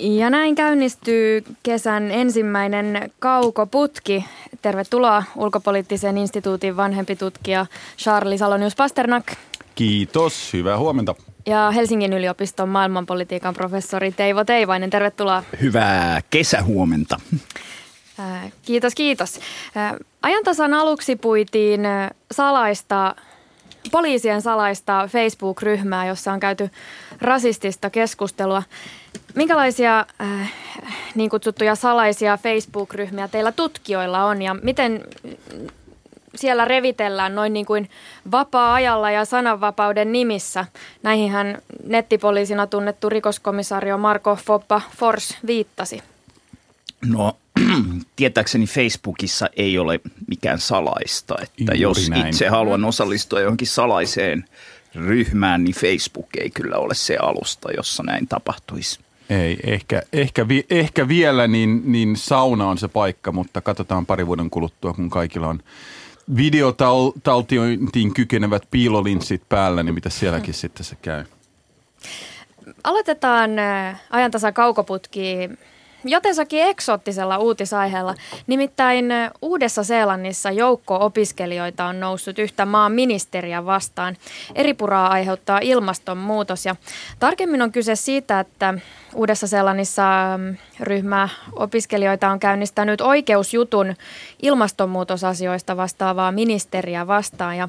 Ja näin käynnistyy kesän ensimmäinen kaukoputki. Tervetuloa ulkopoliittisen instituutin vanhempi tutkija Charlie Salonius Pasternak. Kiitos, hyvää huomenta. Ja Helsingin yliopiston maailmanpolitiikan professori Teivo Teivainen, tervetuloa. Hyvää kesähuomenta. Kiitos, kiitos. Ajantasan aluksi puitiin salaista, poliisien salaista Facebook-ryhmää, jossa on käyty rasistista keskustelua. Minkälaisia äh, niin kutsuttuja salaisia Facebook-ryhmiä teillä tutkijoilla on ja miten siellä revitellään noin niin kuin vapaa-ajalla ja sananvapauden nimissä? Näihinhän nettipoliisina tunnettu rikoskomisario Marko Foppa Fors viittasi. No tietääkseni Facebookissa ei ole mikään salaista, että Juuri jos näin. itse haluan osallistua johonkin salaiseen ryhmään, niin Facebook ei kyllä ole se alusta, jossa näin tapahtuisi. Ei, ehkä, ehkä, vi, ehkä vielä niin, niin sauna on se paikka, mutta katsotaan pari vuoden kuluttua, kun kaikilla on videotaltiointiin kykenevät piilolinssit päällä, niin mitä sielläkin sitten se käy. Aloitetaan äh, ajantasa kaukoputki jotensakin eksoottisella uutisaiheella. Nimittäin Uudessa-Seelannissa joukko opiskelijoita on noussut yhtä maan ministeriä vastaan. Eripuraa aiheuttaa ilmastonmuutos ja tarkemmin on kyse siitä, että Uudessa-Seelannissa mm, ryhmä opiskelijoita on käynnistänyt oikeusjutun ilmastonmuutosasioista vastaavaa ministeriä vastaan. Ja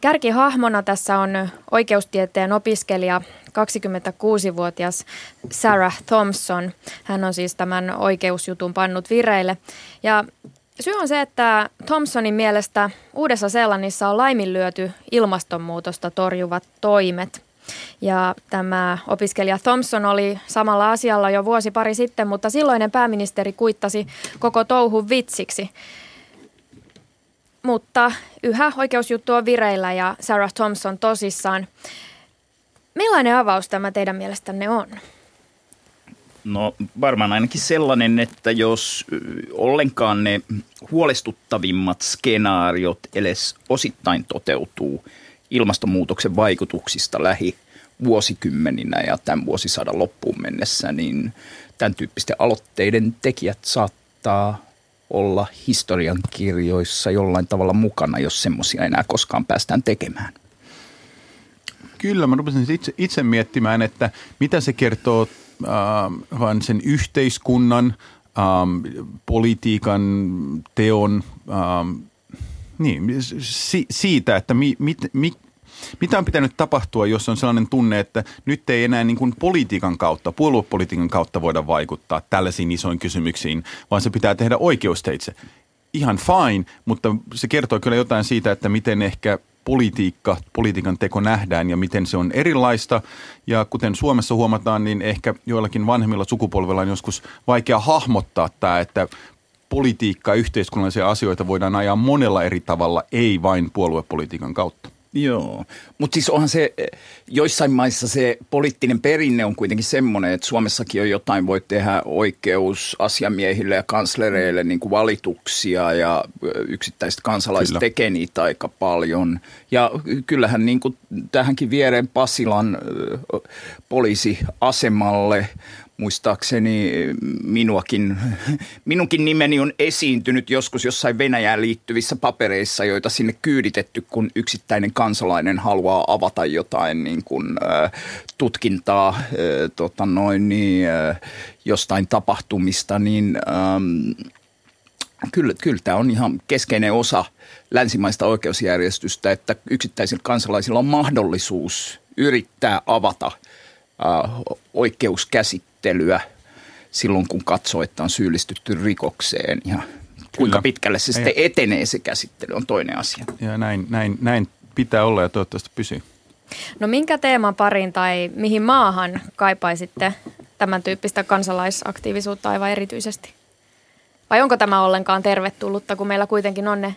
kärkihahmona tässä on oikeustieteen opiskelija 26-vuotias Sarah Thompson. Hän on siis tämän oikeusjutun pannut vireille. Ja syy on se, että Thompsonin mielestä Uudessa-Seelannissa on laiminlyöty ilmastonmuutosta torjuvat toimet – ja tämä opiskelija Thompson oli samalla asialla jo vuosi pari sitten, mutta silloinen pääministeri kuittasi koko touhun vitsiksi. Mutta yhä oikeusjuttu on vireillä ja Sarah Thompson tosissaan. Millainen avaus tämä teidän mielestänne on? No varmaan ainakin sellainen, että jos ollenkaan ne huolestuttavimmat skenaariot edes osittain toteutuu ilmastonmuutoksen vaikutuksista lähi vuosikymmeninä ja tämän vuosisadan loppuun mennessä, niin tämän tyyppisten aloitteiden tekijät saattaa olla historiankirjoissa jollain tavalla mukana, jos semmoisia enää koskaan päästään tekemään. Kyllä, mä rupesin itse, itse miettimään, että mitä se kertoo äh, vaan sen yhteiskunnan, äh, politiikan, teon, äh, niin, si, siitä, että mi, mit, mi, mitä on pitänyt tapahtua, jos on sellainen tunne, että nyt ei enää niin kuin politiikan kautta, puoluepolitiikan kautta voida vaikuttaa tällaisiin isoin kysymyksiin, vaan se pitää tehdä oikeusteitse. Ihan fine, mutta se kertoo kyllä jotain siitä, että miten ehkä politiikka, politiikan teko nähdään ja miten se on erilaista. Ja kuten Suomessa huomataan, niin ehkä joillakin vanhemmilla sukupolvilla on joskus vaikea hahmottaa tämä, että politiikkaa, yhteiskunnallisia asioita voidaan ajaa monella eri tavalla, ei vain puoluepolitiikan kautta. Joo, mutta siis onhan se, joissain maissa se poliittinen perinne on kuitenkin semmoinen, että Suomessakin on jotain voi tehdä oikeusasiamiehille ja kanslereille niin kuin valituksia ja yksittäiset kansalaiset Kyllä. tekee niitä aika paljon. Ja kyllähän niin kuin tähänkin viereen Pasilan poliisiasemalle muistaakseni minuakin, minunkin nimeni on esiintynyt joskus jossain Venäjään liittyvissä papereissa, joita sinne kyyditetty, kun yksittäinen kansalainen haluaa avata jotain niin kuin, äh, tutkintaa äh, tota noin, niin, jostain tapahtumista, niin ähm, kyllä, kyllä tämä on ihan keskeinen osa länsimaista oikeusjärjestystä, että yksittäisillä kansalaisilla on mahdollisuus yrittää avata oikeuskäsittelyä käsittelyä silloin, kun katsoo, että on syyllistytty rikokseen ja kuinka Kyllä. pitkälle se sitten etenee se käsittely on toinen asia. Ja näin, näin, näin pitää olla ja toivottavasti pysyy. No minkä teeman parin tai mihin maahan kaipaisitte tämän tyyppistä kansalaisaktiivisuutta aivan erityisesti? Vai onko tämä ollenkaan tervetullutta, kun meillä kuitenkin on ne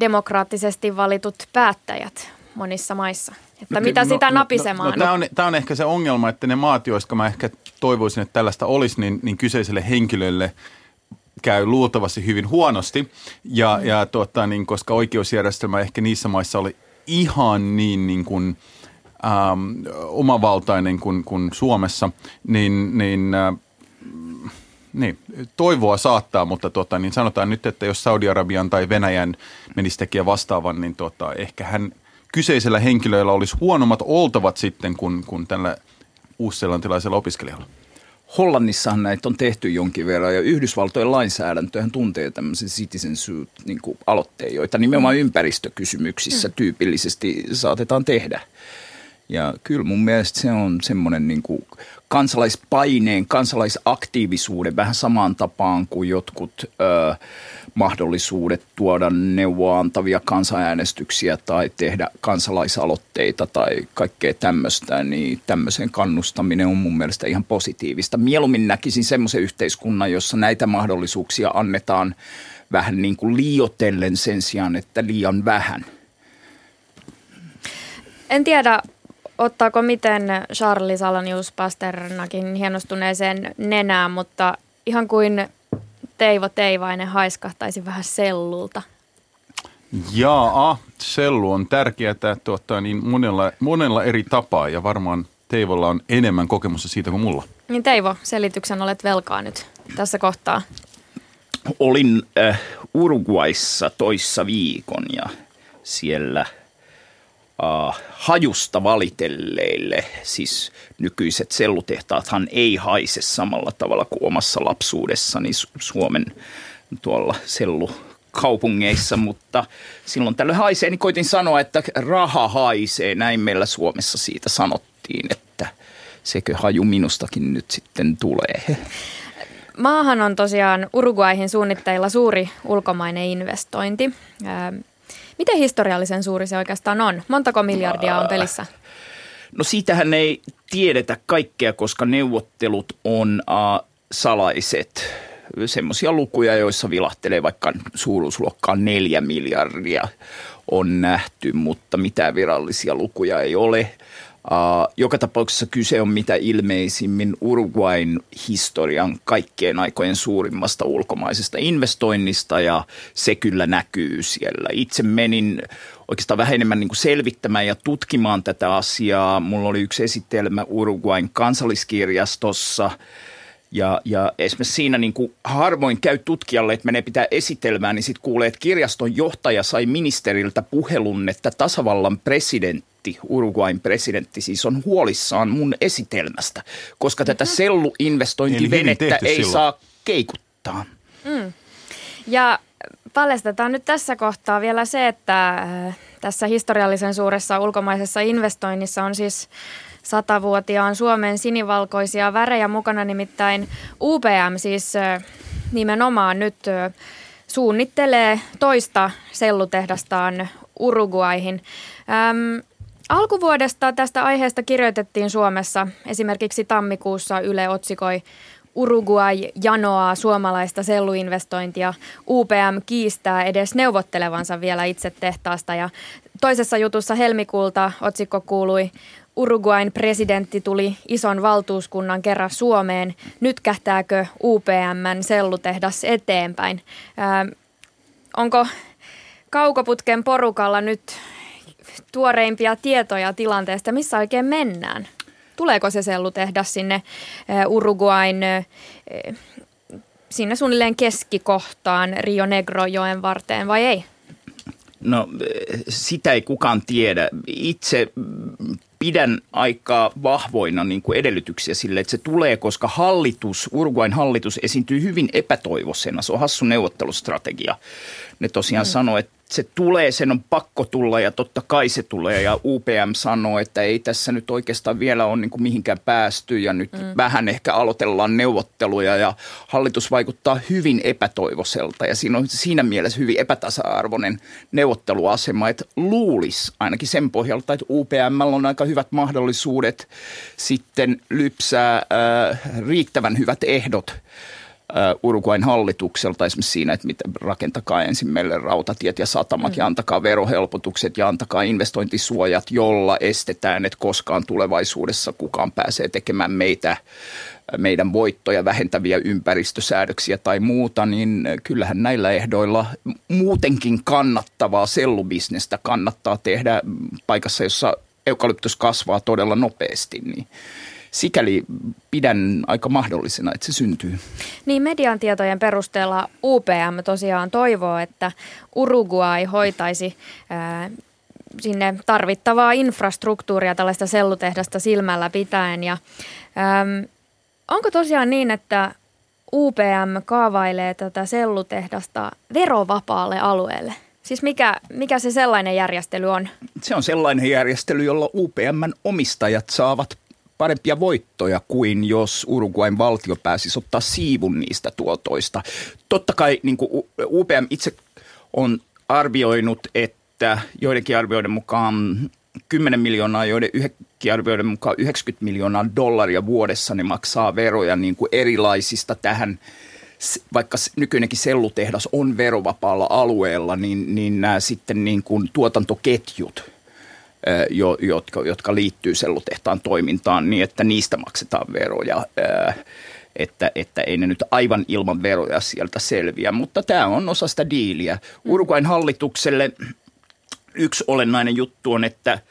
demokraattisesti valitut päättäjät monissa maissa? Että no, mitä no, sitä napisemaan? No, no, tämä, on, tämä on ehkä se ongelma, että ne maat, joista mä ehkä toivoisin, että tällaista olisi, niin, niin kyseiselle henkilölle käy luultavasti hyvin huonosti. Ja, mm. ja tuota, niin, koska oikeusjärjestelmä ehkä niissä maissa oli ihan niin, niin kuin, ähm, omavaltainen kuin, kuin Suomessa, niin, niin äh, niin, toivoa saattaa, mutta tota, niin sanotaan nyt, että jos Saudi-Arabian tai Venäjän menisi tekijä vastaavan, niin tota, ehkä hän kyseisellä henkilöillä olisi huonommat oltavat sitten kuin, kuin tällä uusselantilaisella opiskelijalla. Hollannissahan näitä on tehty jonkin verran ja Yhdysvaltojen lainsäädäntöhän tuntee tämmöisen citizen suit niin aloitteen, joita nimenomaan mm. ympäristökysymyksissä mm. tyypillisesti saatetaan tehdä. Ja kyllä mun mielestä se on semmoinen niin kuin kansalaispaineen, kansalaisaktiivisuuden vähän samaan tapaan kuin jotkut ö, mahdollisuudet tuoda neuvoa antavia kansanäänestyksiä tai tehdä kansalaisaloitteita tai kaikkea tämmöistä, niin tämmöisen kannustaminen on mun mielestä ihan positiivista. Mieluummin näkisin semmoisen yhteiskunnan, jossa näitä mahdollisuuksia annetaan vähän niin kuin liiotellen sen sijaan, että liian vähän. En tiedä, ottaako miten Charles Alanius Pasternakin hienostuneeseen nenään, mutta ihan kuin Teivo Teivainen haiskahtaisi vähän sellulta. Jaa, sellu on tärkeää tuottaa niin monella, monella eri tapaa ja varmaan Teivolla on enemmän kokemusta siitä kuin mulla. Niin Teivo, selityksen olet velkaa nyt tässä kohtaa. Olin äh, Uruguayssa toissa viikon ja siellä – uh, hajusta valitelleille, siis nykyiset sellutehtaathan ei haise samalla tavalla kuin omassa lapsuudessani Suomen tuolla sellu kaupungeissa, mutta silloin tällöin haisee, niin koitin sanoa, että raha haisee. Näin meillä Suomessa siitä sanottiin, että sekö haju minustakin nyt sitten tulee. Maahan on tosiaan Uruguayhin suunnitteilla suuri ulkomainen investointi. Miten historiallisen suuri se oikeastaan on? Montako miljardia on pelissä? No siitähän ei tiedetä kaikkea, koska neuvottelut on uh, salaiset. Semmoisia lukuja, joissa vilahtelee vaikka suuruusluokkaa neljä miljardia on nähty, mutta mitään virallisia lukuja ei ole. Joka tapauksessa kyse on mitä ilmeisimmin Uruguain historian kaikkien aikojen suurimmasta ulkomaisesta investoinnista ja se kyllä näkyy siellä. Itse menin oikeastaan vähän enemmän niin kuin selvittämään ja tutkimaan tätä asiaa. Mulla oli yksi esitelmä Uruguain kansalliskirjastossa – ja, ja esimerkiksi siinä niin kuin harvoin käy tutkijalle, että menee pitää esitelmään, niin sitten kuulee, että kirjaston johtaja sai ministeriltä puhelun, että tasavallan presidentti, Uruguain presidentti siis on huolissaan mun esitelmästä, koska tätä mm-hmm. selluinvestointivenettä ei silloin. saa keikuttaa. Mm. Ja paljastetaan nyt tässä kohtaa vielä se, että äh, tässä historiallisen suuressa ulkomaisessa investoinnissa on siis satavuotiaan Suomen sinivalkoisia värejä mukana, nimittäin UPM siis nimenomaan nyt suunnittelee toista sellutehdastaan Uruguaihin. Öm, alkuvuodesta tästä aiheesta kirjoitettiin Suomessa. Esimerkiksi tammikuussa Yle otsikoi Uruguay janoaa suomalaista selluinvestointia. UPM kiistää edes neuvottelevansa vielä itse tehtaasta ja toisessa jutussa helmikuulta otsikko kuului Uruguain presidentti tuli ison valtuuskunnan kerran Suomeen. Nyt kähtääkö UPMn sellutehdas eteenpäin? Ää, onko kaukoputken porukalla nyt tuoreimpia tietoja tilanteesta, missä oikein mennään? Tuleeko se sellutehdas sinne Uruguain sinne suunnilleen keskikohtaan Rio Negro-joen varteen vai ei? No sitä ei kukaan tiedä. Itse pidän aika vahvoina niin kuin edellytyksiä sille, että se tulee, koska hallitus, Uruguain hallitus esiintyy hyvin epätoivoisena. Se on hassu neuvottelustrategia. Ne tosiaan mm. sanoo, että se tulee, sen on pakko tulla ja totta kai se tulee. Ja UPM sanoo, että ei tässä nyt oikeastaan vielä ole niin kuin mihinkään päästy ja nyt mm. vähän ehkä aloitellaan neuvotteluja ja hallitus vaikuttaa hyvin epätoivoiselta ja siinä on siinä mielessä hyvin epätasa-arvoinen neuvotteluasema, että luulisi ainakin sen pohjalta, että UPM on aika hyvät mahdollisuudet sitten lypsää äh, riittävän hyvät ehdot – Uruguain hallitukselta esimerkiksi siinä, että mitä, rakentakaa ensin meille rautatiet ja satamat mm. ja antakaa verohelpotukset ja antakaa investointisuojat, jolla estetään, että koskaan tulevaisuudessa kukaan pääsee tekemään meitä meidän voittoja vähentäviä ympäristösäädöksiä tai muuta, niin kyllähän näillä ehdoilla muutenkin kannattavaa sellubisnestä kannattaa tehdä paikassa, jossa eukalyptus kasvaa todella nopeasti, niin sikäli pidän aika mahdollisena, että se syntyy. Niin median tietojen perusteella UPM tosiaan toivoo, että Uruguay hoitaisi ää, sinne tarvittavaa infrastruktuuria tällaista sellutehdasta silmällä pitäen. Ja, äm, onko tosiaan niin, että UPM kaavailee tätä sellutehdasta verovapaalle alueelle? Siis mikä, mikä se sellainen järjestely on? Se on sellainen järjestely, jolla UPMn omistajat saavat parempia voittoja kuin jos Uruguayn valtio pääsisi ottaa siivun niistä tuotoista. Totta kai niin kuin UPM itse on arvioinut, että joidenkin arvioiden mukaan 10 miljoonaa, joiden yhdenkin arvioiden mukaan 90 miljoonaa dollaria vuodessa ne maksaa veroja niin kuin erilaisista tähän vaikka nykyinenkin sellutehdas on verovapaalla alueella, niin, niin nämä sitten niin kuin tuotantoketjut, jo, jotka, jotka liittyy sellutehtaan toimintaan, niin että niistä maksetaan veroja. Että, että ei ne nyt aivan ilman veroja sieltä selviä, mutta tämä on osa sitä diiliä. Uruguayn hallitukselle yksi olennainen juttu on, että –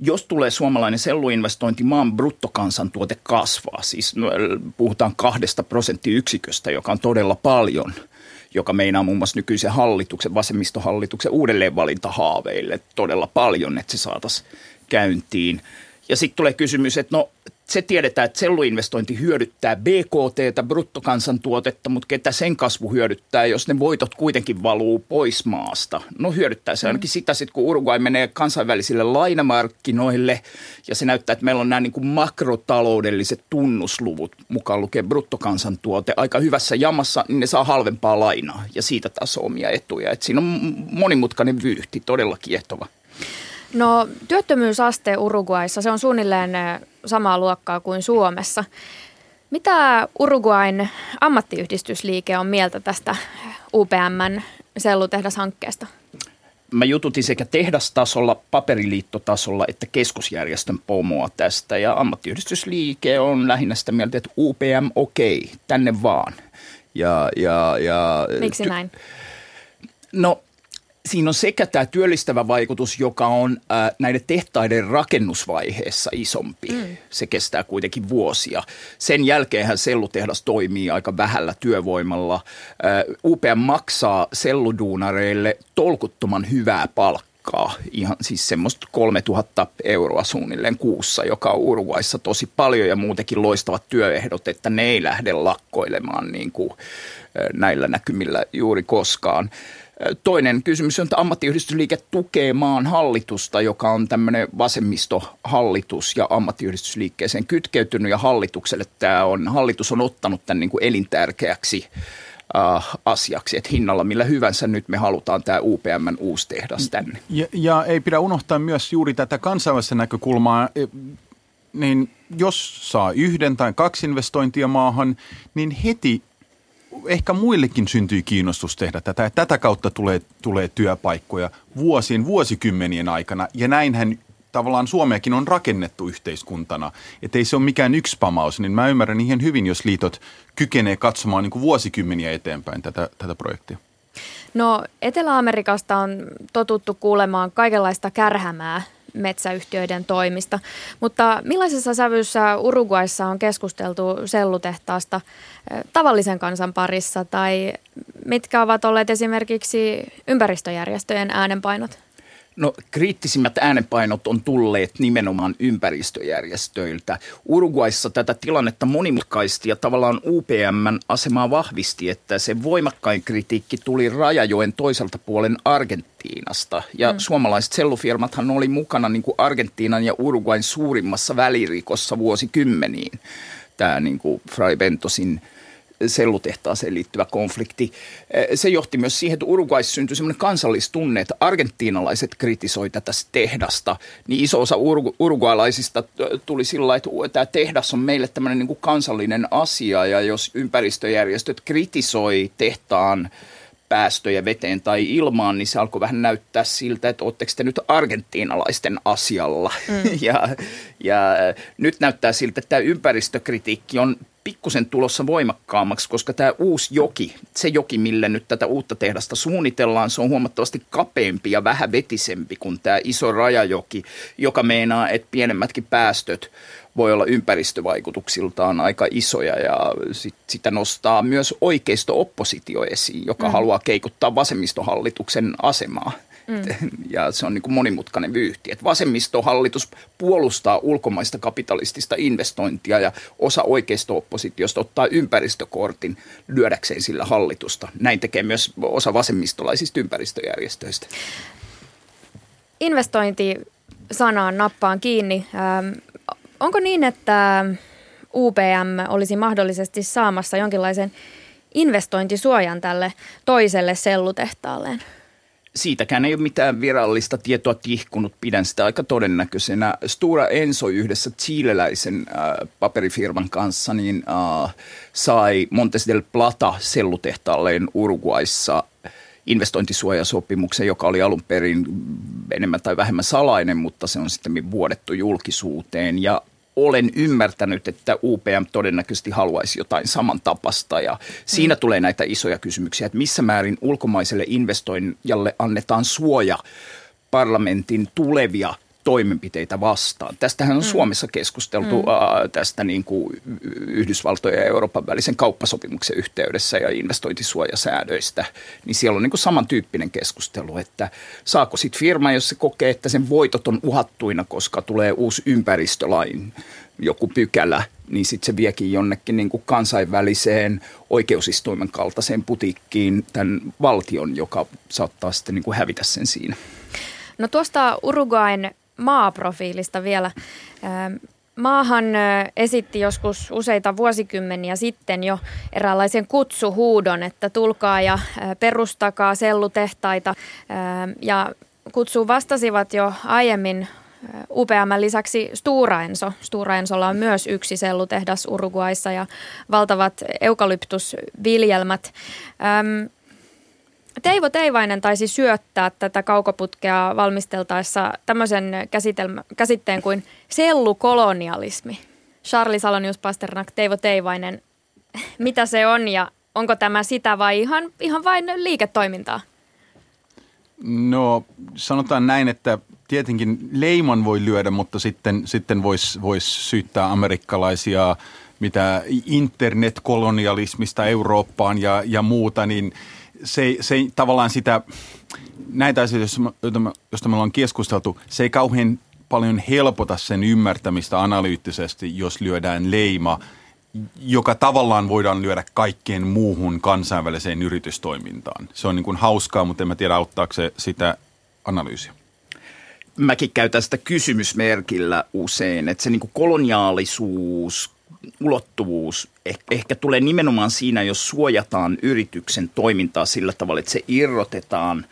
jos tulee suomalainen selluinvestointi, maan bruttokansantuote kasvaa. Siis no, puhutaan kahdesta prosenttiyksiköstä, joka on todella paljon, joka meinaa muun muassa nykyisen hallituksen, vasemmistohallituksen uudelleenvalintahaaveille todella paljon, että se saataisiin käyntiin. Ja sitten tulee kysymys, että no se tiedetään, että selluinvestointi hyödyttää BKT, bruttokansantuotetta, mutta ketä sen kasvu hyödyttää, jos ne voitot kuitenkin valuu pois maasta? No hyödyttää se ainakin mm. sitä, sit kun Uruguay menee kansainvälisille lainamarkkinoille ja se näyttää, että meillä on nämä niin kuin makrotaloudelliset tunnusluvut, mukaan lukee bruttokansantuote, aika hyvässä jamassa, niin ne saa halvempaa lainaa ja siitä taas omia etuja. Et siinä on monimutkainen vyyhti, todella kiehtova. No työttömyysaste Uruguayssa, se on suunnilleen samaa luokkaa kuin Suomessa. Mitä Uruguain ammattiyhdistysliike on mieltä tästä UPMn sellutehdashankkeesta? Mä jututin sekä tehdastasolla, paperiliittotasolla että keskusjärjestön pomoa tästä ja ammattiyhdistysliike on lähinnä sitä mieltä, että UPM okei, okay, tänne vaan. Ja, ja, ja, Miksi näin? No siinä on sekä tämä työllistävä vaikutus, joka on ää, näiden tehtaiden rakennusvaiheessa isompi. Mm. Se kestää kuitenkin vuosia. Sen jälkeenhän sellutehdas toimii aika vähällä työvoimalla. Ää, UPM maksaa selluduunareille tolkuttoman hyvää palkkaa ihan siis semmoista 3000 euroa suunnilleen kuussa, joka on Uruguayssa tosi paljon ja muutenkin loistavat työehdot, että ne ei lähde lakkoilemaan niin kuin näillä näkymillä juuri koskaan. Toinen kysymys on, että ammattiyhdistysliike tukee maan hallitusta, joka on tämmöinen vasemmistohallitus ja ammattiyhdistysliikkeeseen kytkeytynyt ja hallitukselle tämä on, hallitus on ottanut tämän niin kuin elintärkeäksi äh, asiaksi, että hinnalla millä hyvänsä nyt me halutaan tämä UPMn uusi tehdas tänne. Ja, ja ei pidä unohtaa myös juuri tätä kansainvälistä näkökulmaa, e, niin jos saa yhden tai kaksi investointia maahan, niin heti ehkä muillekin syntyy kiinnostus tehdä tätä. Tätä kautta tulee, tulee työpaikkoja vuosien, vuosikymmenien aikana. Ja näinhän tavallaan Suomeakin on rakennettu yhteiskuntana. Että ei se ole mikään yksi pamaus, niin mä ymmärrän ihan hyvin, jos liitot kykenee katsomaan niin kuin vuosikymmeniä eteenpäin tätä, tätä projektia. No Etelä-Amerikasta on totuttu kuulemaan kaikenlaista kärhämää metsäyhtiöiden toimista. Mutta millaisessa sävyssä Uruguayssa on keskusteltu sellutehtaasta tavallisen kansan parissa tai mitkä ovat olleet esimerkiksi ympäristöjärjestöjen äänenpainot? No kriittisimmät äänenpainot on tulleet nimenomaan ympäristöjärjestöiltä. Uruguayssa tätä tilannetta monimutkaisti ja tavallaan UPMn asemaa vahvisti, että se voimakkain kritiikki tuli Rajajoen toiselta puolen Argentiinasta. Ja mm. suomalaiset sellufirmathan oli mukana niin kuin Argentiinan ja Uruguayn suurimmassa välirikossa vuosikymmeniin. Tämä niin kuin Fray Bentosin sellutehtaaseen liittyvä konflikti. Eh, se johti myös siihen, että Uruguayssa syntyi semmoinen kansallistunne, että argentiinalaiset kritisoi tätä tehdasta. Niin iso osa uruguaylaisista tuli sillä että tämä tehdas on meille tämmöinen niin kuin kansallinen asia ja jos ympäristöjärjestöt kritisoi tehtaan päästöjä veteen tai ilmaan, niin se alkoi vähän näyttää siltä, että oletteko te nyt argentiinalaisten asialla. Mm. ja, ja nyt näyttää siltä, että tämä ympäristökritiikki on pikkusen tulossa voimakkaammaksi, koska tämä uusi joki, se joki, mille nyt tätä uutta tehdasta suunnitellaan, se on huomattavasti kapeampi ja vähän vetisempi kuin tämä iso rajajoki, joka meinaa, että pienemmätkin päästöt voi olla ympäristövaikutuksiltaan aika isoja ja sit, sitä nostaa myös oikeisto-oppositio esiin, joka mm. haluaa keikuttaa vasemmistohallituksen asemaa. Mm. Ja se on niin kuin monimutkainen vyyhti. Että vasemmistohallitus puolustaa ulkomaista kapitalistista investointia ja osa oikeisto-oppositiosta ottaa ympäristökortin lyödäkseen sillä hallitusta. Näin tekee myös osa vasemmistolaisista ympäristöjärjestöistä. Investointi sanaan nappaan kiinni. Ähm, onko niin, että UPM olisi mahdollisesti saamassa jonkinlaisen investointisuojan tälle toiselle sellutehtaalleen? siitäkään ei ole mitään virallista tietoa tihkunut. Pidän sitä aika todennäköisenä. Stura Enso yhdessä chileläisen äh, paperifirman kanssa niin, äh, sai Montes del Plata sellutehtaalleen Uruguayssa investointisuojasopimuksen, joka oli alun perin enemmän tai vähemmän salainen, mutta se on sitten vuodettu julkisuuteen. Ja olen ymmärtänyt, että UPM todennäköisesti haluaisi jotain samantapasta ja siinä tulee näitä isoja kysymyksiä, että missä määrin ulkomaiselle investoijalle annetaan suoja parlamentin tulevia toimenpiteitä vastaan. Tästähän on mm. Suomessa keskusteltu mm. äh, tästä niin kuin Yhdysvaltojen ja Euroopan välisen kauppasopimuksen yhteydessä ja investointisuojasäädöistä. Niin siellä on niin kuin samantyyppinen keskustelu, että saako sitten firma, jos se kokee, että sen voitot on uhattuina, koska tulee uusi ympäristölain joku pykälä, niin sitten se viekin jonnekin niin kuin kansainväliseen oikeusistuimen kaltaiseen putiikkiin tämän valtion, joka saattaa sitten niin kuin hävitä sen siinä. No tuosta Uruguain maaprofiilista vielä. Ähm, maahan esitti joskus useita vuosikymmeniä sitten jo eräänlaisen kutsuhuudon, että tulkaa ja perustakaa sellutehtaita. Ähm, ja kutsuun vastasivat jo aiemmin UPM lisäksi Stura Enso. Stura Ensolla on myös yksi sellutehdas Uruguayssa ja valtavat eukalyptusviljelmät. Ähm, Teivo Teivainen taisi syöttää tätä kaukoputkea valmisteltaessa tämmöisen käsitteen kuin sellukolonialismi. Charlie Salonius Pasternak, Teivo Teivainen, mitä se on ja onko tämä sitä vai ihan, ihan vain liiketoimintaa? No sanotaan näin, että tietenkin leiman voi lyödä, mutta sitten, sitten voisi vois syyttää amerikkalaisia mitä internetkolonialismista Eurooppaan ja, ja muuta, niin – se, se tavallaan sitä, näitä asioita, joista me ollaan keskusteltu, se ei kauhean paljon helpota sen ymmärtämistä analyyttisesti, jos lyödään leima, joka tavallaan voidaan lyödä kaikkeen muuhun kansainväliseen yritystoimintaan. Se on niin kuin hauskaa, mutta en mä tiedä auttaako se sitä analyysiä mäkin käytän sitä kysymysmerkillä usein, että se niin koloniaalisuus, ulottuvuus ehkä tulee nimenomaan siinä, jos suojataan yrityksen toimintaa sillä tavalla, että se irrotetaan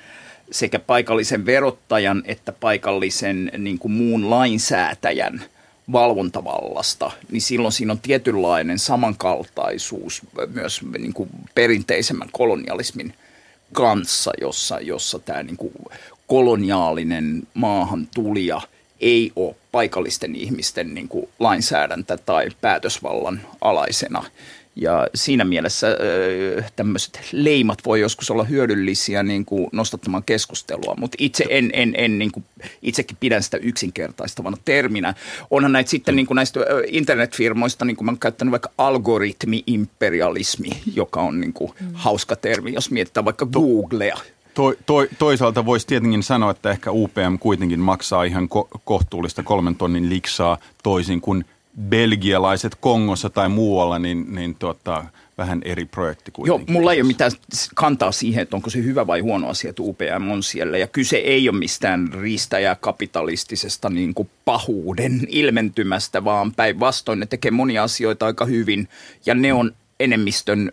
sekä paikallisen verottajan että paikallisen niin kuin muun lainsäätäjän valvontavallasta, niin silloin siinä on tietynlainen samankaltaisuus myös niin kuin perinteisemmän kolonialismin kanssa, jossa, jossa tämä niin kuin koloniaalinen maahan tulija – ei ole paikallisten ihmisten niin kuin lainsäädäntö tai päätösvallan alaisena. Ja siinä mielessä tämmöiset leimat voi joskus olla hyödyllisiä niin kuin nostattamaan keskustelua, mutta itse en, en, en niin kuin, itsekin pidän sitä yksinkertaistavana terminä. Onhan näitä sitten niin kuin näistä internetfirmoista, niin kuin mä käyttänyt vaikka algoritmi-imperialismi, joka on niin kuin mm. hauska termi, jos mietitään vaikka Googlea To, to, toisaalta voisi tietenkin sanoa, että ehkä UPM kuitenkin maksaa ihan ko- kohtuullista kolmen tonnin liksaa toisin kuin belgialaiset Kongossa tai muualla, niin, niin tuota, vähän eri projekti kuitenkin. Joo, mulla ei ole mitään kantaa siihen, että onko se hyvä vai huono asia, että UPM on siellä. Ja kyse ei ole mistään riistäjä kapitalistisesta niin kuin pahuuden ilmentymästä, vaan päinvastoin ne tekee monia asioita aika hyvin. Ja ne on enemmistön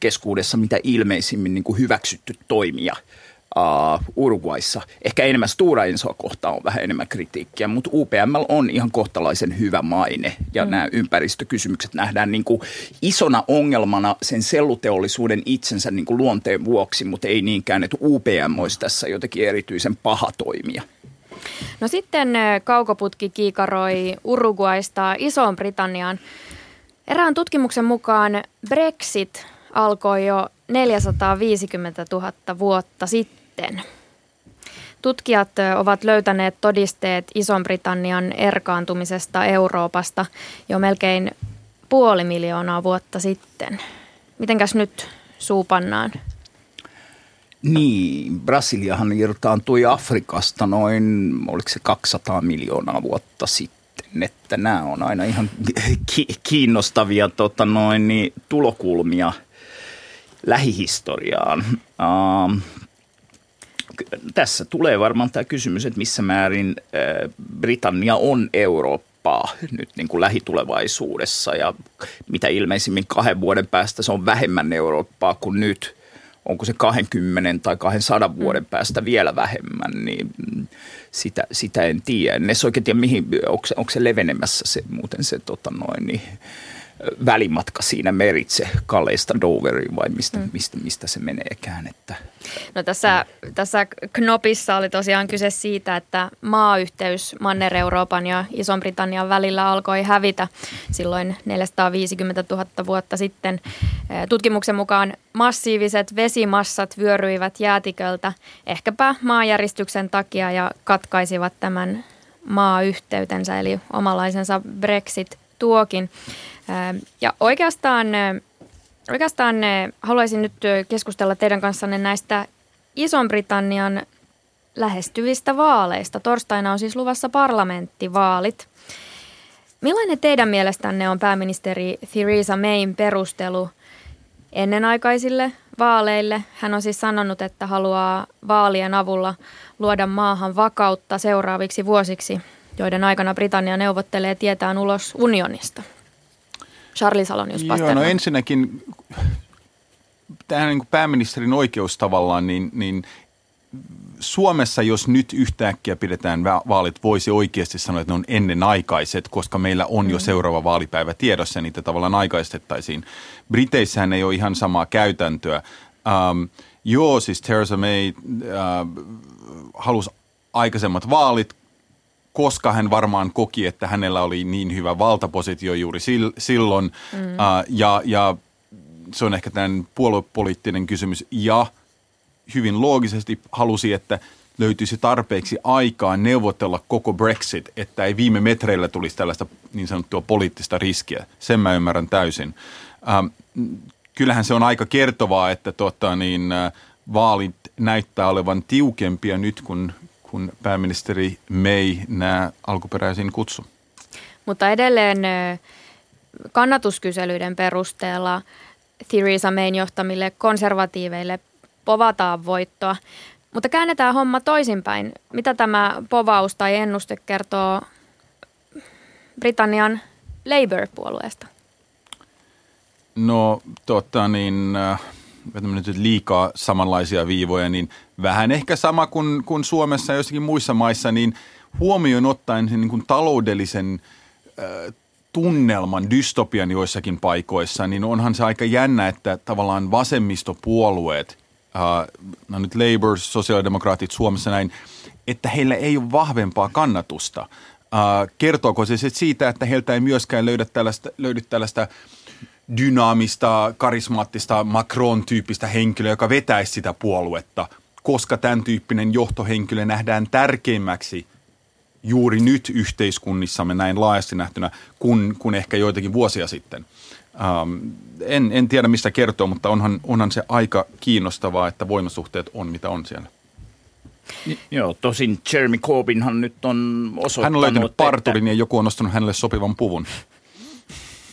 keskuudessa mitä ilmeisimmin niin kuin hyväksytty toimija uh, Uruguayssa. Ehkä enemmän Stura Ensoa kohtaan on vähän enemmän kritiikkiä, mutta UPM on ihan kohtalaisen hyvä maine. Ja mm. nämä ympäristökysymykset nähdään niin kuin isona ongelmana sen selluteollisuuden itsensä niin kuin luonteen vuoksi, mutta ei niinkään, että UPM olisi tässä jotenkin erityisen paha toimija. No sitten kaukoputki kiikaroi Uruguaista Isoon Britanniaan. Erään tutkimuksen mukaan Brexit alkoi jo 450 000 vuotta sitten. Tutkijat ovat löytäneet todisteet Ison-Britannian erkaantumisesta Euroopasta jo melkein puoli miljoonaa vuotta sitten. Mitenkäs nyt suupannaan? Niin, Brasiliahan irtaantui Afrikasta noin, oliko se 200 miljoonaa vuotta sitten, että nämä on aina ihan kiinnostavia tota noin, niin, tulokulmia lähihistoriaan. Uh, tässä tulee varmaan tämä kysymys, että missä määrin Britannia on Eurooppaa nyt niin kuin lähitulevaisuudessa ja mitä ilmeisimmin kahden vuoden päästä se on vähemmän Eurooppaa kuin nyt – onko se 20 tai 200 vuoden päästä vielä vähemmän, niin sitä, sitä en tiedä. En edes oikein tiedä, mihin, onko, onko se levenemässä se, muuten se tota noin, niin, välimatka siinä meritse Kaleista Doveriin vai mistä, mm. mistä, mistä se meneekään. Että. No tässä, tässä Knopissa oli tosiaan kyse siitä, että maayhteys Manner-Euroopan ja Ison-Britannian välillä alkoi hävitä silloin 450 000 vuotta sitten. Tutkimuksen mukaan massiiviset vesimassat vyöryivät jäätiköltä ehkäpä maajäristyksen takia ja katkaisivat tämän maayhteytensä eli omalaisensa Brexit-tuokin. Ja oikeastaan, oikeastaan haluaisin nyt keskustella teidän kanssanne näistä Ison-Britannian lähestyvistä vaaleista. Torstaina on siis luvassa parlamenttivaalit. Millainen teidän mielestänne on pääministeri Theresa Mayn perustelu ennenaikaisille vaaleille? Hän on siis sanonut, että haluaa vaalien avulla luoda maahan vakautta seuraaviksi vuosiksi, joiden aikana Britannia neuvottelee tietään ulos unionista. Charlie Salonius Joo, no ensinnäkin tähän niin kuin pääministerin oikeus tavallaan, niin, niin Suomessa, jos nyt yhtäkkiä pidetään vaalit, voisi oikeasti sanoa, että ne on ennenaikaiset, koska meillä on jo mm. seuraava vaalipäivä tiedossa ja niitä tavallaan aikaistettaisiin. Briteissähän ei ole ihan samaa käytäntöä. Um, joo, siis Theresa May uh, halusi aikaisemmat vaalit, koska hän varmaan koki, että hänellä oli niin hyvä valtapositio juuri silloin. Mm. Uh, ja, ja se on ehkä tämän puoluepoliittinen kysymys. Ja hyvin loogisesti halusi, että löytyisi tarpeeksi aikaa neuvotella koko Brexit, että ei viime metreillä tulisi tällaista niin sanottua poliittista riskiä. Sen mä ymmärrän täysin. Ähm, kyllähän se on aika kertovaa, että tota, niin, äh, vaalit näyttää olevan tiukempia nyt, kun kun pääministeri May nämä alkuperäisiin kutsu. Mutta edelleen kannatuskyselyiden perusteella Theresa Mayn johtamille konservatiiveille povataan voittoa. Mutta käännetään homma toisinpäin. Mitä tämä povaus tai ennuste kertoo Britannian Labour-puolueesta? No tota niin, äh, nyt liikaa samanlaisia viivoja, niin vähän ehkä sama kuin, kuin Suomessa ja jossakin muissa maissa, niin huomioon ottaen sen niin kuin taloudellisen äh, tunnelman, dystopian joissakin paikoissa, niin onhan se aika jännä, että tavallaan vasemmistopuolueet, äh, no nyt Labour, sosiaalidemokraatit Suomessa näin, että heillä ei ole vahvempaa kannatusta. Äh, kertooko se siitä, että heiltä ei myöskään löydä tällaista, löydy tällaista dynaamista, karismaattista Macron-tyyppistä henkilöä, joka vetäisi sitä puoluetta, koska tämän tyyppinen johtohenkilö nähdään tärkeimmäksi juuri nyt yhteiskunnissamme näin laajasti nähtynä kuin, kuin ehkä joitakin vuosia sitten. Ähm, en, en tiedä mistä kertoo, mutta onhan, onhan se aika kiinnostavaa, että voimasuhteet on mitä on siellä. Joo, tosin Jeremy Corbynhan nyt on osoittanut, Hän on löytänyt parturin että... ja joku on nostanut hänelle sopivan puvun.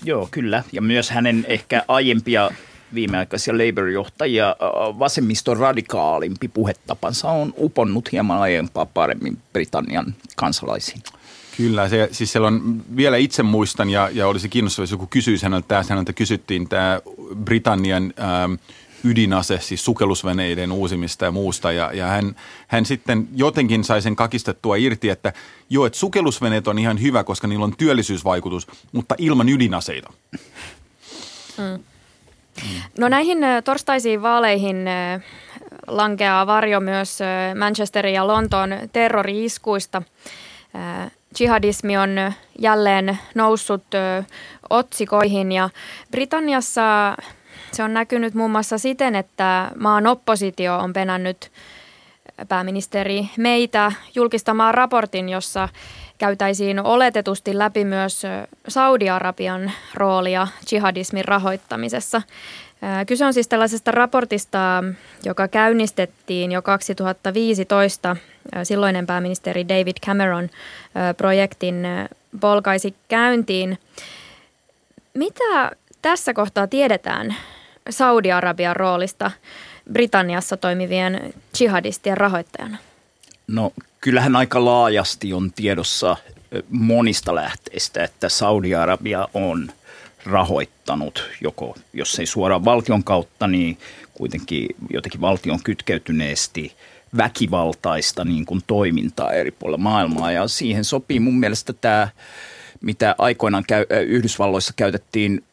Joo, kyllä. Ja myös hänen ehkä aiempia viimeaikaisia Labour-johtajia vasemmiston radikaalimpi puhetapansa on uponnut hieman aiempaa paremmin Britannian kansalaisiin. Kyllä, se, siis siellä on, vielä itse muistan ja, ja olisi kiinnostavaa, jos joku kysyisi häneltä, häneltä kysyttiin tämä Britannian ähm, ydinase, siis sukellusveneiden uusimista ja muusta. Ja, ja hän, hän sitten jotenkin sai sen kakistettua irti, että joo, että sukellusveneet on ihan hyvä, koska niillä on työllisyysvaikutus, mutta ilman ydinaseita. Mm. No näihin torstaisiin vaaleihin lankeaa varjo myös Manchesterin ja Lontoon terrori-iskuista. jihadismi on jälleen noussut otsikoihin ja Britanniassa se on näkynyt muun muassa siten, että maan oppositio on penännyt pääministeri meitä julkistamaan raportin, jossa käytäisiin oletetusti läpi myös Saudi-Arabian roolia jihadismin rahoittamisessa. Kyse on siis tällaisesta raportista, joka käynnistettiin jo 2015. Silloinen pääministeri David Cameron projektin polkaisi käyntiin. Mitä tässä kohtaa tiedetään Saudi-Arabian roolista Britanniassa toimivien jihadistien rahoittajana? No kyllähän aika laajasti on tiedossa monista lähteistä, että Saudi-Arabia on rahoittanut joko, jos ei suoraan valtion kautta, niin kuitenkin jotenkin valtion kytkeytyneesti väkivaltaista niin kuin toimintaa eri puolilla maailmaa. Ja siihen sopii mun mielestä tämä, mitä aikoinaan käy, Yhdysvalloissa käytettiin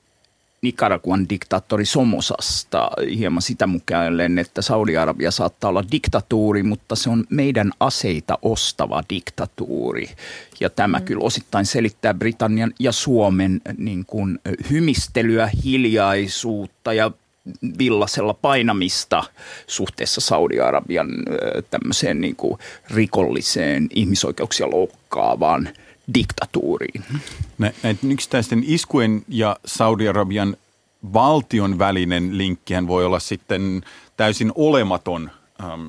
Nicaraguan diktaattori Somosasta hieman sitä mukaan, että Saudi-Arabia saattaa olla diktatuuri, mutta se on meidän aseita ostava diktatuuri. Ja tämä mm. kyllä osittain selittää Britannian ja Suomen niin kuin, hymistelyä, hiljaisuutta ja villasella painamista suhteessa Saudi-Arabian tämmöiseen niin kuin rikolliseen ihmisoikeuksia loukkaavaan – diktatuuriin. Näiden yksittäisten iskujen ja Saudi-Arabian valtion välinen linkkihän voi olla sitten täysin olematon, ähm,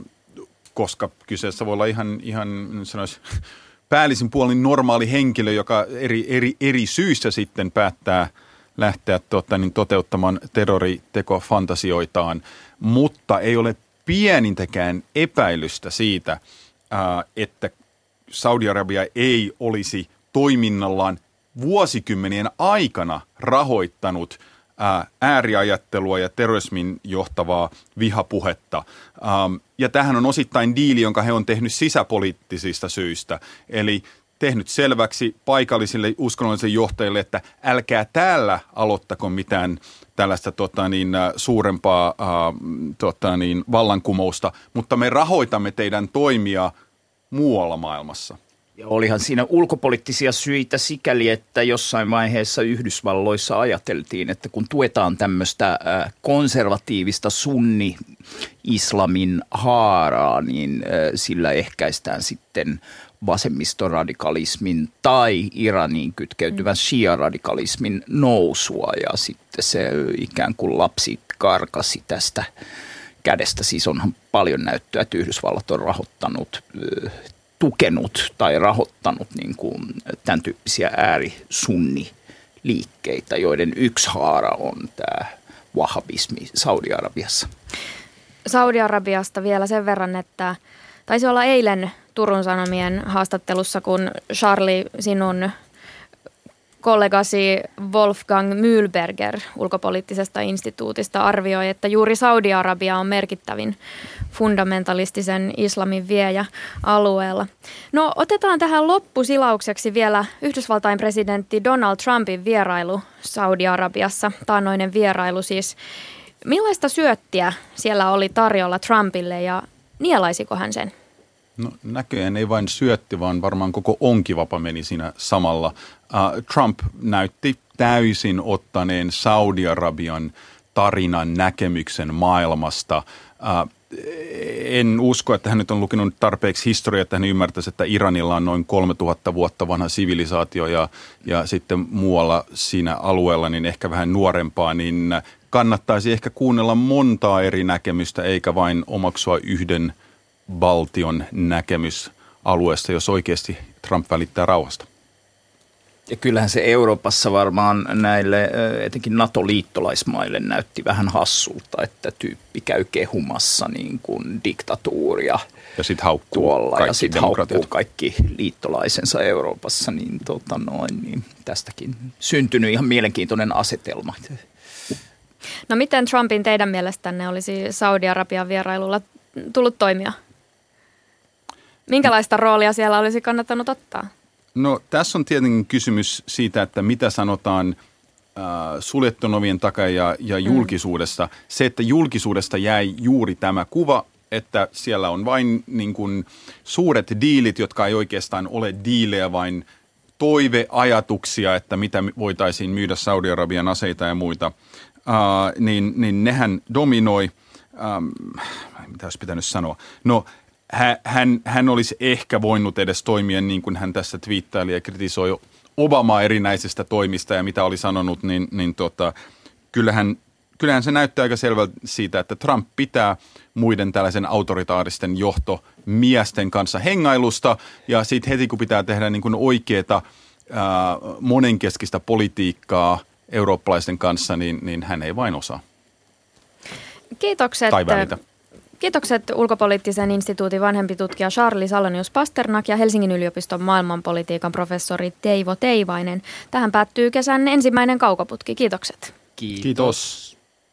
koska kyseessä voi olla ihan, ihan sanois, päällisin puolin normaali henkilö, joka eri, eri, eri syistä sitten päättää lähteä tota, niin toteuttamaan terroritekofantasioitaan, mutta ei ole pienintäkään epäilystä siitä, äh, että Saudi-Arabia ei olisi toiminnallaan vuosikymmenien aikana rahoittanut ääriajattelua ja terrorismin johtavaa vihapuhetta. Ja tähän on osittain diili, jonka he on tehnyt sisäpoliittisista syistä. Eli tehnyt selväksi paikallisille uskonnollisille johtajille, että älkää täällä aloittako mitään tällaista tota niin, suurempaa äh, tota niin, vallankumousta, mutta me rahoitamme teidän toimia – muualla maailmassa. Ja olihan siinä ulkopoliittisia syitä sikäli, että jossain vaiheessa Yhdysvalloissa ajateltiin, että kun tuetaan tämmöistä konservatiivista sunni-islamin haaraa, niin sillä ehkäistään sitten vasemmistoradikalismin tai Iraniin kytkeytyvän mm. shia-radikalismin nousua ja sitten se ikään kuin lapsi karkasi tästä kädestä. Siis onhan paljon näyttöä, että Yhdysvallat on rahoittanut, tukenut tai rahoittanut niin kuin tämän tyyppisiä äärisunni liikkeitä, joiden yksi haara on tämä wahhabismi Saudi-Arabiassa. Saudi-Arabiasta vielä sen verran, että taisi olla eilen Turun Sanomien haastattelussa, kun Charlie, sinun kollegasi Wolfgang Mühlberger ulkopoliittisesta instituutista arvioi, että juuri Saudi-Arabia on merkittävin fundamentalistisen islamin viejä alueella. No otetaan tähän loppusilaukseksi vielä Yhdysvaltain presidentti Donald Trumpin vierailu Saudi-Arabiassa, taannoinen vierailu siis. Millaista syöttiä siellä oli tarjolla Trumpille ja nielaisiko hän sen? No näköjään ei vain syötti, vaan varmaan koko onkivapa meni siinä samalla. Uh, Trump näytti täysin ottaneen Saudi-Arabian tarinan näkemyksen maailmasta. Uh, en usko, että hän nyt on lukenut tarpeeksi historiaa, että hän ymmärtäisi, että Iranilla on noin 3000 vuotta vanha sivilisaatio ja, ja sitten muualla siinä alueella niin ehkä vähän nuorempaa, niin kannattaisi ehkä kuunnella montaa eri näkemystä eikä vain omaksua yhden – valtion näkemys alueesta, jos oikeasti Trump välittää rauhasta. Ja kyllähän se Euroopassa varmaan näille etenkin NATO-liittolaismaille näytti vähän hassulta, että tyyppi käy kehumassa niin kuin diktatuuria ja sitten haukkuu tuolla kaikki ja sitten haukkuu kaikki liittolaisensa Euroopassa, niin, tota noin, niin tästäkin syntynyt ihan mielenkiintoinen asetelma. No miten Trumpin teidän mielestänne olisi Saudi-Arabian vierailulla tullut toimia? Minkälaista roolia siellä olisi kannattanut ottaa? No tässä on tietenkin kysymys siitä, että mitä sanotaan äh, suljettun ovien takaa ja, ja mm. julkisuudesta. Mm. Se, että julkisuudesta jäi juuri tämä kuva, että siellä on vain niin kuin, suuret diilit, jotka ei oikeastaan ole diilejä, vain toiveajatuksia, että mitä voitaisiin myydä Saudi-Arabian aseita ja muita, uh, niin, niin nehän dominoi, um, mitä olisi pitänyt sanoa, no hän, hän olisi ehkä voinut edes toimia niin kuin hän tässä twiittaili ja kritisoi Obamaa erinäisistä toimista ja mitä oli sanonut, niin, niin tota, kyllähän, kyllähän se näyttää aika selvältä siitä, että Trump pitää muiden tällaisen autoritaaristen johtomiesten kanssa hengailusta ja sitten heti kun pitää tehdä niin kuin oikeaa ää, monenkeskistä politiikkaa eurooppalaisten kanssa, niin, niin hän ei vain osaa. Kiitokset. Tai välitä. Kiitokset ulkopoliittisen instituutin vanhempi tutkija Charlie Salonius Pasternak ja Helsingin yliopiston maailmanpolitiikan professori Teivo Teivainen. Tähän päättyy kesän ensimmäinen kaukoputki. Kiitokset. Kiitos. Kiitos.